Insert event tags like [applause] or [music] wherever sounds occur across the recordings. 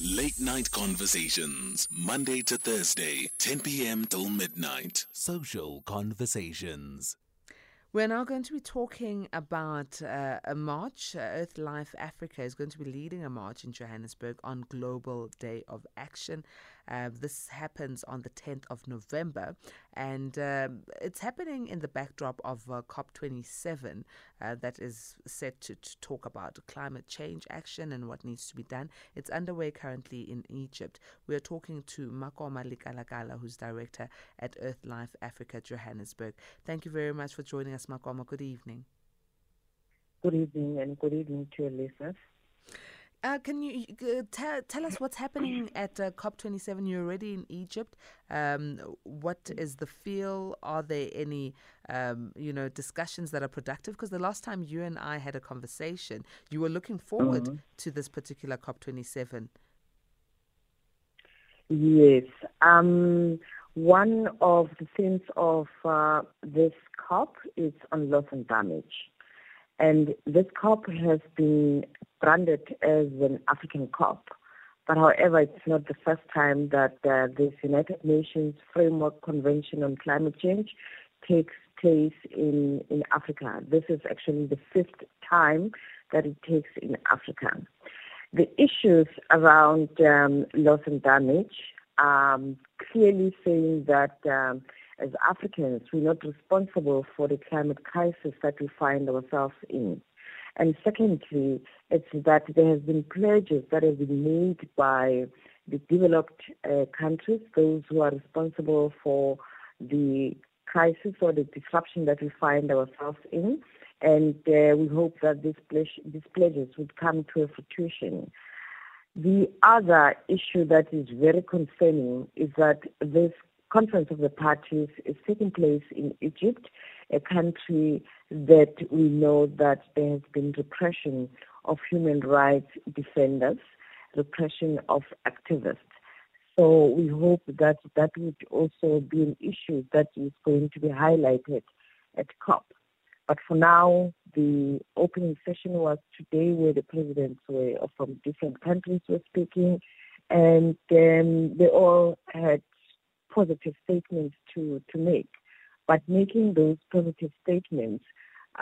Late Night Conversations, Monday to Thursday, 10 p.m. till midnight. Social Conversations. We're now going to be talking about uh, a march. Uh, Earthlife Africa is going to be leading a march in Johannesburg on Global Day of Action. Uh, this happens on the 10th of November, and um, it's happening in the backdrop of uh, COP27 uh, that is set to, to, talk about climate change action and what needs to be done. It's underway currently in Egypt. We are talking to Makoma Lekalakala, who's director at Earthlife Africa Johannesburg. Thank you very much for joining us, Makoma. Good evening. Good evening, and good evening to your listeners. Uh, can you uh, tell tell us what's happening at uh, COP27? You're already in Egypt. Um, what is the feel? Are there any um, you know discussions that are productive? Because the last time you and I had a conversation, you were looking forward mm-hmm. to this particular COP27. Yes. Um, one of the themes of uh, this COP is on loss and damage. And this COP has been branded as an African COP. But however, it's not the first time that uh, this United Nations Framework Convention on Climate Change takes place in, in Africa. This is actually the fifth time that it takes in Africa. The issues around um, loss and damage um, clearly saying that um, as Africans, we're not responsible for the climate crisis that we find ourselves in. And secondly, it's that there have been pledges that have been made by the developed uh, countries, those who are responsible for the crisis or the disruption that we find ourselves in. And uh, we hope that these, these pledges would come to a fruition. The other issue that is very concerning is that this Conference of the Parties is taking place in Egypt, a country that we know that there has been repression of human rights defenders, repression of activists. So we hope that that would also be an issue that is going to be highlighted at COP. But for now, the opening session was today where the presidents were from different countries were speaking, and um, they all had positive statements to, to make. But making those positive statements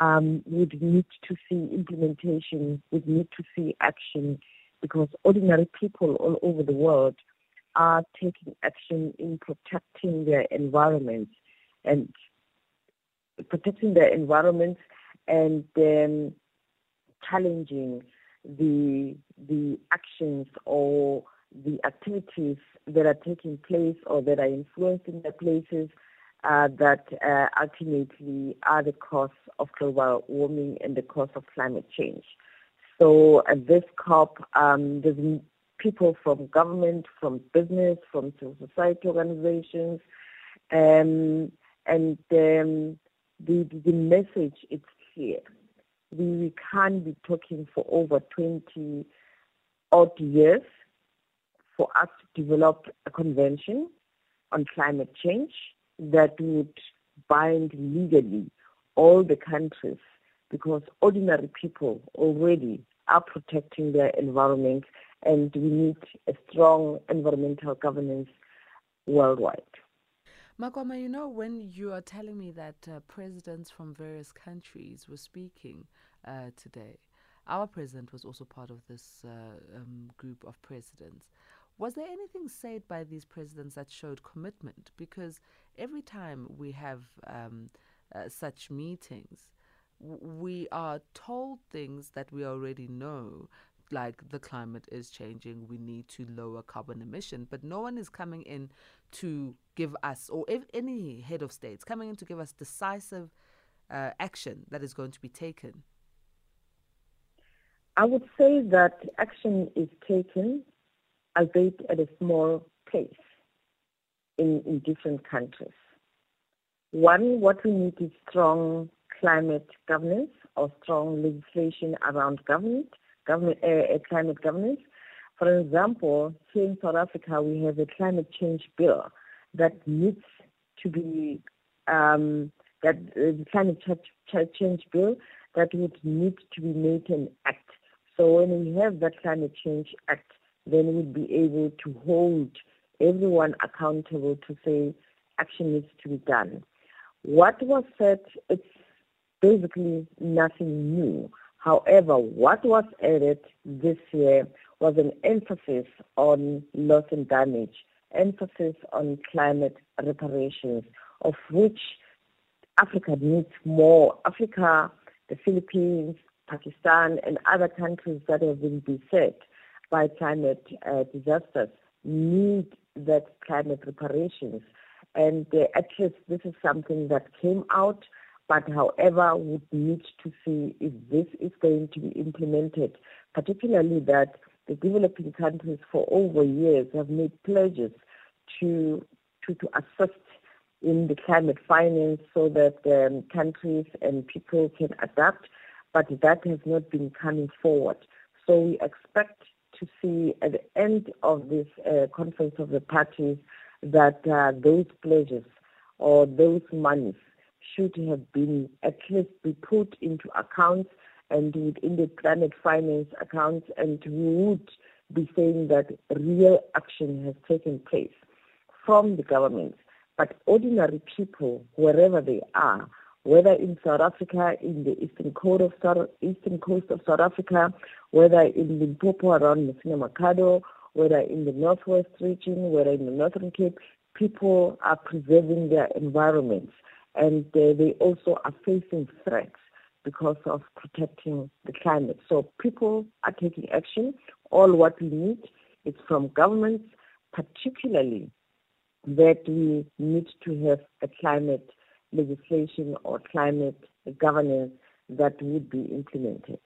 um, would need to see implementation, would need to see action, because ordinary people all over the world are taking action in protecting their environment and protecting their environment and challenging the the actions or the activities that are taking place or that are influencing the places uh, that uh, ultimately are the cause of global warming and the cause of climate change. So at this COP, um, there's people from government, from business, from civil society organizations, um, and um, the, the message is clear. We, we can't be talking for over 20 odd years for us to develop a convention on climate change that would bind legally all the countries because ordinary people already are protecting their environment and we need a strong environmental governance worldwide. Makoma, you know, when you are telling me that uh, presidents from various countries were speaking uh, today, our president was also part of this uh, um, group of presidents. Was there anything said by these presidents that showed commitment? Because every time we have um, uh, such meetings, we are told things that we already know, like the climate is changing, we need to lower carbon emission, but no one is coming in to give us, or if any head of states coming in to give us decisive uh, action that is going to be taken. I would say that action is taken albeit at a small pace in, in different countries. One, what we need is strong climate governance or strong legislation around government, government uh, climate governance. For example, here in South Africa, we have a climate change bill that needs to be um, that uh, the climate change bill that would need to be made an act. So when we have that climate change act, then we'd be able to hold everyone accountable to say action needs to be done. What was said, it's basically nothing new. However, what was added this year was an emphasis on loss and damage, emphasis on climate reparations, of which Africa needs more. Africa, the Philippines, Pakistan, and other countries that have been beset by climate uh, disasters need that climate reparations. And uh, at least this is something that came out, but however, would need to see if this is going to be implemented, particularly that the developing countries for over years have made pledges to to, to assist in the climate finance so that um, countries and people can adapt, but that has not been coming forward. So we expect to see at the end of this uh, conference of the parties that uh, those pledges or those monies should have been at least be put into accounts and within the climate finance accounts and we would be saying that real action has taken place from the government. But ordinary people, wherever they are, whether in South Africa, in the eastern coast of South, eastern coast of South Africa, whether in Limpopo around Messina Makhado, whether in the northwest region, whether in the northern Cape, people are preserving their environments and uh, they also are facing threats because of protecting the climate. So people are taking action. All what we need is from governments, particularly that we need to have a climate legislation or climate governance that would be implemented.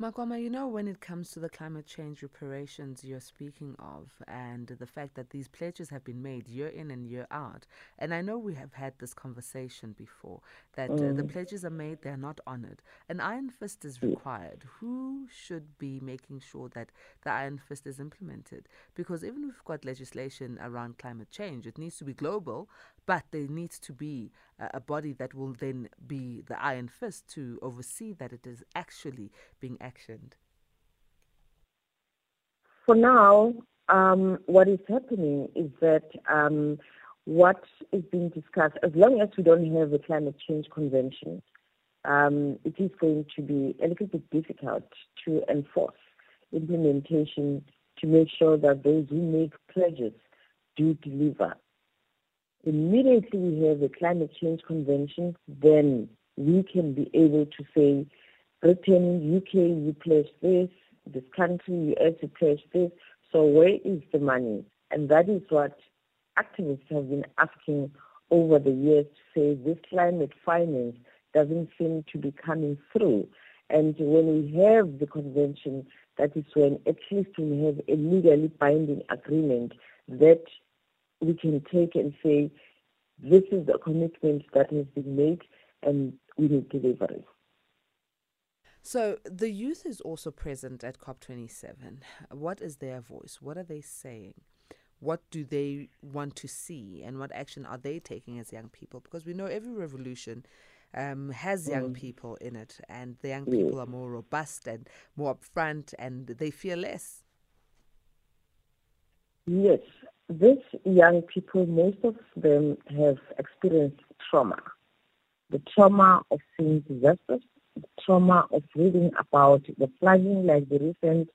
Makoma, you know, when it comes to the climate change reparations you're speaking of, and the fact that these pledges have been made year in and year out, and I know we have had this conversation before that mm. uh, the mm. pledges are made, they're not honored. An iron fist is required. Who should be making sure that the iron fist is implemented? Because even if we've got legislation around climate change, it needs to be global, but there needs to be a, body that will then be the iron fist to oversee that it is actually being actioned. For now, um, what is happening is that um, what is being discussed, as long as we don't have a climate change convention, um, it is going to be a little bit difficult to enforce implementation to make sure that those who make pledges do deliver immediately we have a climate change convention, then we can be able to say, Britain, UK, you pledge this, this country, US, you pledge this. So where is the money? And that is what activists have been asking over the years to say this climate finance doesn't seem to be coming through. And when we have the convention, that is when at least we have a legally binding agreement that we can take and say, this is the commitment that has been made and we need delivery. So the youth is also present at COP27. What is their voice? What are they saying? What do they want to see? And what action are they taking as young people? Because we know every revolution um, has young mm. people in it, and the young people are more robust and more upfront, and they fear less. Yes, these young people, most of them have experienced trauma. The trauma of seeing disasters, the trauma of reading about the flooding, like the recent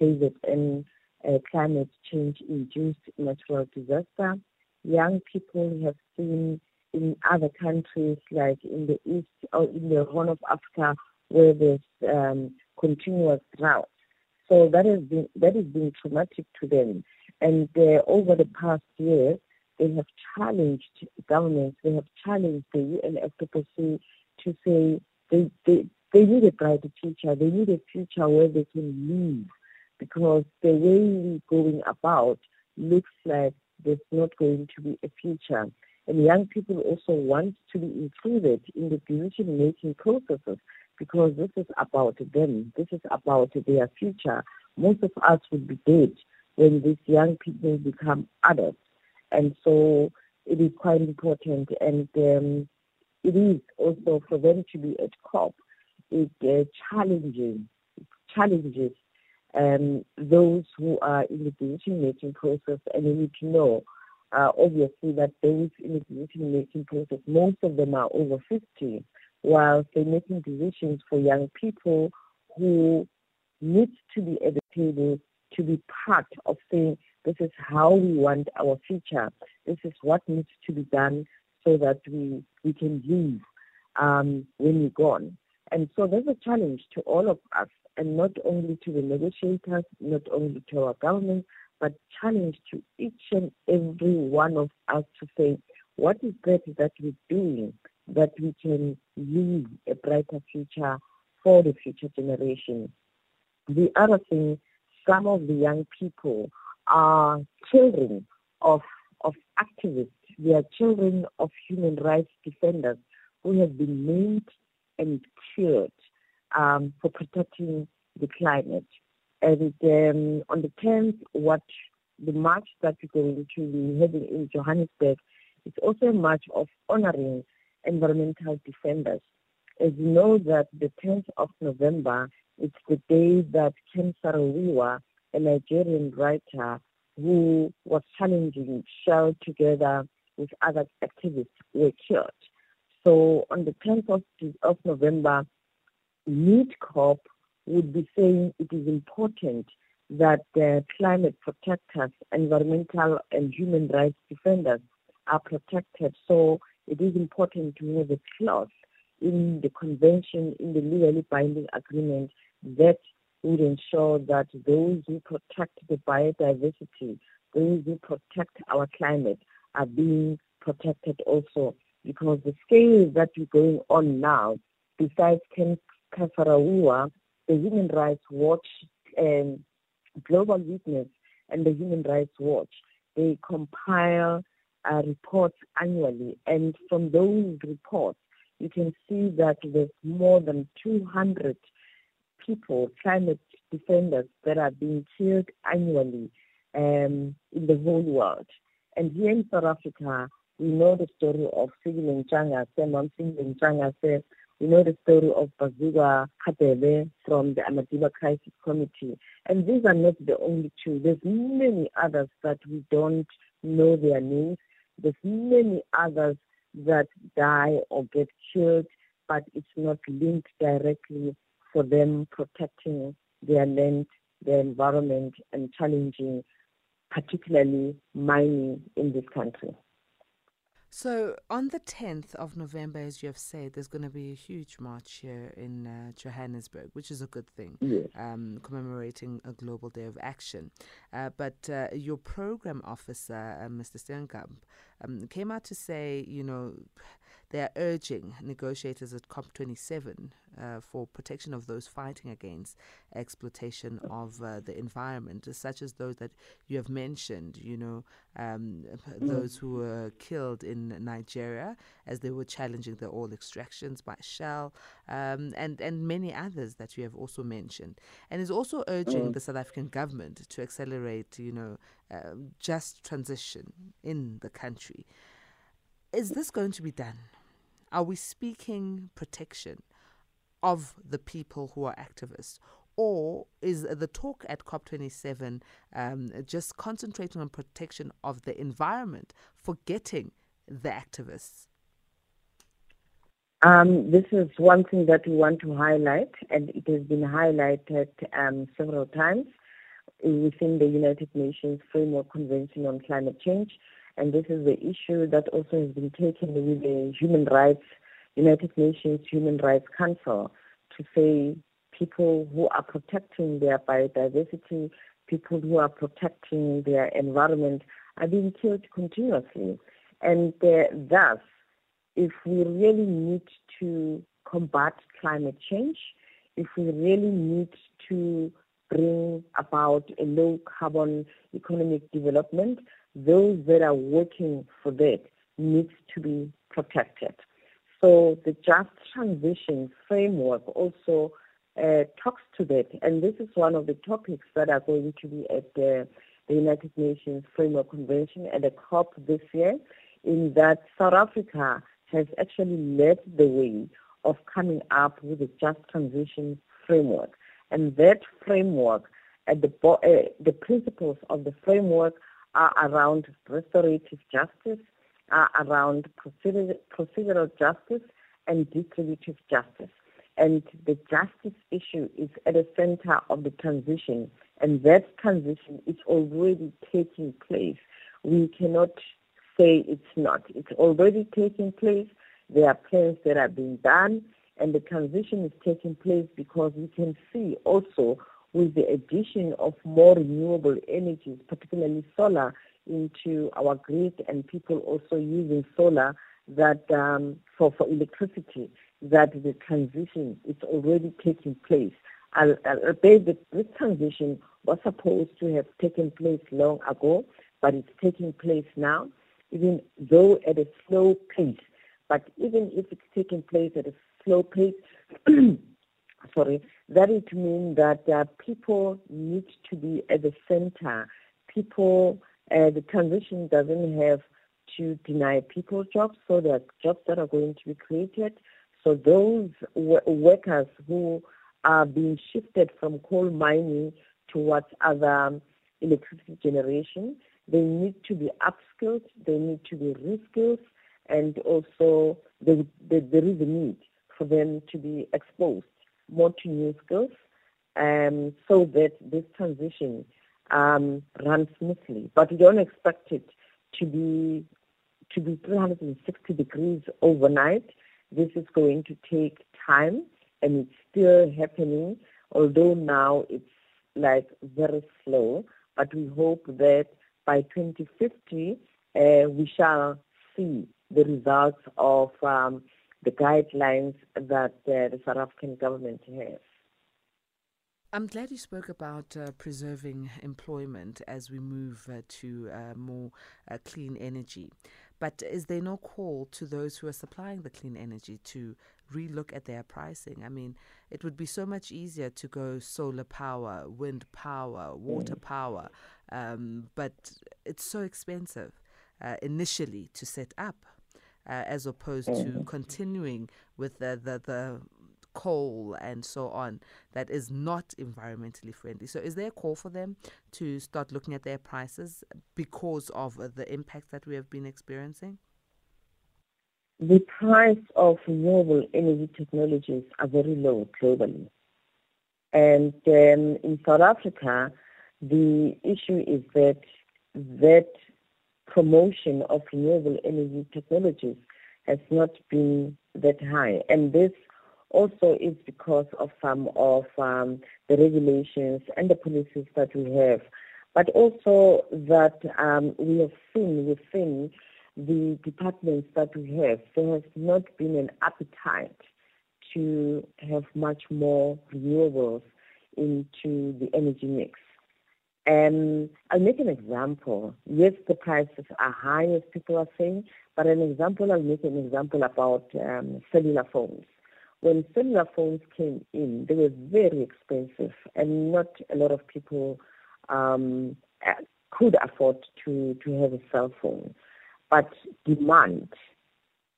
KZN uh, climate change induced natural disaster. Young people have seen in other countries, like in the East or in the Horn of Africa, where there's um, continuous drought. So that has been that has been traumatic to them. And uh, over the past year, they have challenged governments, they have challenged the UNFCCC to say they, they, they need a brighter future. They need a future where they can live because the way we're going about looks like there's not going to be a future. And young people also want to be included in the decision-making processes because this is about them. This is about their future. Most of us would be dead when these young people become adults. And so it is quite important. And um, it is also for them to be at COP, it uh, challenging, challenges um, those who are in the decision-making process, and we need to know, uh, obviously, that those in the decision-making process, most of them are over 50, while they're making decisions for young people who need to be at the table to be part of saying, this is how we want our future. This is what needs to be done so that we, we can leave um, when we're gone. And so there's a challenge to all of us, and not only to the negotiators, not only to our government, but challenge to each and every one of us to say, what is that that we're doing that we can leave a brighter future for the future generation? The other thing, some of the young people are children of, of activists. They are children of human rights defenders who have been named and cured um, for protecting the climate. And um, on the 10th, what the march that we're going to be having in Johannesburg is also a march of honoring environmental defenders. As you know that the 10th of November, it's the day that Ken Saro-Wiwa, a Nigerian writer who was challenging Shell together with other activists, were killed. So on the 10th of, of November, MIDCOP would be saying it is important that the climate protectors, environmental and human rights defenders are protected. So it is important to have a clause in the convention, in the legally binding agreement that would ensure that those who protect the biodiversity, those who protect our climate are being protected also because the scale that we're going on now, besides Ken Saro-Wiwa, the Human Rights Watch, um, Global Witness, and the Human Rights Watch, they compile uh, reports annually. And from those reports, you can see that there's more than 200 people, climate defenders, that are being killed annually um, in the whole world. And here in South Africa, we know the story of Fikile Ntshangase, Mom. We know the story of Bazooka Rhadebe from the Amadiba Crisis Committee. And these are not the only two. There's many others that we don't know their names. There's many others that die or get killed, but it's not linked directly for them protecting their land, their environment, and challenging particularly mining in this country. So, on the 10th of November, as you have said, there's going to be a huge march here in uh, Johannesburg, which is a good thing, yes. um, commemorating a global day of action. Uh, but uh, your program officer, uh, Mr. Steenkamp, um, came out to say, you know, they are urging negotiators at COP27 uh, for protection of those fighting against exploitation of uh, the environment, such as those that you have mentioned, you know, um, those who were killed in Nigeria as they were challenging the oil extractions by Shell, um, and, and many others that you have also mentioned. And is also urging mm. the South African government to accelerate, you know, uh, just transition in the country. Is this going to be done? Are we speaking protection of the people who are activists? Or is the talk at COP27 um, just concentrating on protection of the environment, forgetting the activists? Um, this is one thing that we want to highlight, and it has been highlighted um, several times within the United Nations Framework Convention on Climate Change and this is the issue that also has been taken with the Human Rights, United Nations Human Rights Council to say people who are protecting their biodiversity, people who are protecting their environment are being killed continuously. And uh, thus, if we really need to combat climate change, if we really need to bring about a low carbon economic development, those that are working for that needs to be protected. So the just transition framework also uh, talks to that, and this is one of the topics that are going to be at the, the United Nations Framework Convention at the COP this year, in that South Africa has actually led the way of coming up with a just transition framework. And that framework the uh, the principles of the framework are around restorative justice, are around procedural, procedural justice, and distributive justice. And the justice issue is at the center of the transition, and that transition is already taking place. We cannot say it's not. It's already taking place. There are plans that are being done, and the transition is taking place because we can see also with the addition of more renewable energies, particularly solar, into our grid and people also using solar that um, for, for electricity, that the transition is already taking place. I'll bet that this transition was supposed to have taken place long ago, but it's taking place now, even though at a slow pace. But even if it's taking place at a slow pace, [clears throat] sorry, that it means that uh, people need to be at the center. People, uh, the transition doesn't have to deny people jobs, so there are jobs that are going to be created. So those w- workers who are being shifted from coal mining towards other electricity generation, they need to be upskilled, they need to be reskilled, and also there is a need for them to be exposed more to new skills um, so that this transition um, runs smoothly. But we don't expect it to be to be 360 degrees overnight. This is going to take time, and it's still happening. Although now it's like very slow, but we hope that by 2050 uh, we shall see the results of um, the guidelines that uh, the South African government has. I'm glad you spoke about uh, preserving employment as we move uh, to uh, more uh, clean energy. But is there no call to those who are supplying the clean energy to relook at their pricing? I mean, it would be so much easier to go solar power, wind power, water mm. power, um, but it's so expensive uh, initially to set up as opposed mm-hmm. to continuing with the, the, the coal and so on that is not environmentally friendly. So, is there a call for them to start looking at their prices because of the impact that we have been experiencing? The price of renewable energy technologies are very low globally. And um, in South Africa, the issue is that that promotion of renewable energy technologies has not been that high. And this also is because of some of um, the regulations and the policies that we have, but also that um, we have seen within the departments that we have, there has not been an appetite to have much more renewables into the energy mix. Um, I'll make an example. Yes, the prices are high, as people are saying, but an example, I'll make an example about um, cellular phones. When cellular phones came in, they were very expensive, and not a lot of people um, could afford to, to have a cell phone. But demand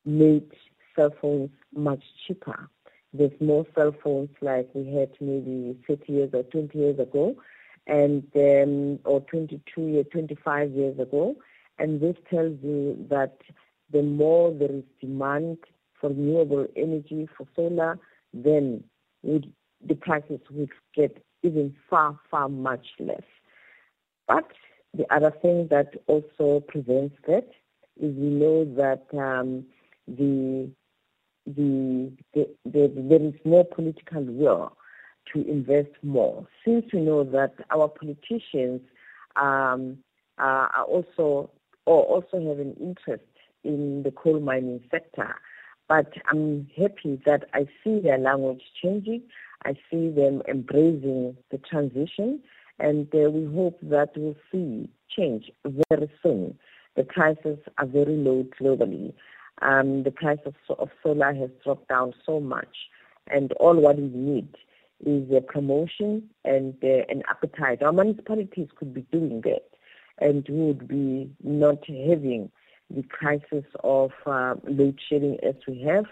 made cell phones much cheaper. There's more cell phones like we had maybe 30 years or 20 years ago, and um, or 22 years, 25 years ago. And this tells you that the more there is demand for renewable energy, for solar, then would, the prices would get even far, far much less. But the other thing that also prevents that is we know that um, the, the, the, the, there is no political will to invest more. Since we know that our politicians um, are also or also have an interest in the coal mining sector, but I'm happy that I see their language changing. I see them embracing the transition, and uh, we hope that we'll see change very soon. The prices are very low globally. Um, the price of, of solar has dropped down so much, and all what we need is a promotion and uh, an appetite. Our municipalities could be doing that and would be not having the crisis of uh, load shedding as we have.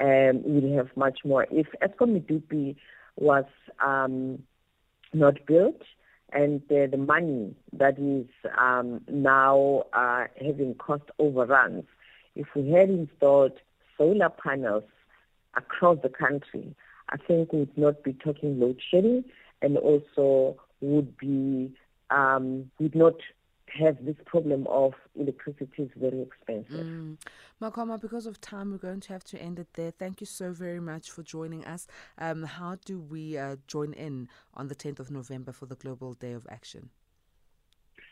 Um, we would have much more. If Eskom Medupi was um, not built, and uh, the money that is um, now uh, having cost overruns, if we had installed solar panels across the country, I think we would not be talking load shedding and also would be um, would not have this problem of electricity is very expensive. Mm. Makoma, because of time, we're going to have to end it there. Thank you so very much for joining us. Um, how do we uh, join in on the 10th of November for the Global Day of Action?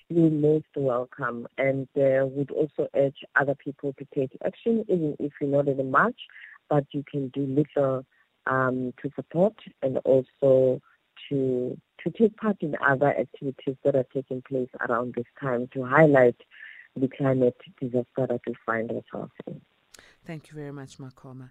You're most welcome, and uh, would also urge other people to take action, even if you're not in the march, but you can do little um, to support and also to to take part in other activities that are taking place around this time to highlight the climate disaster that we find ourselves in. Thank you very much, Makoma.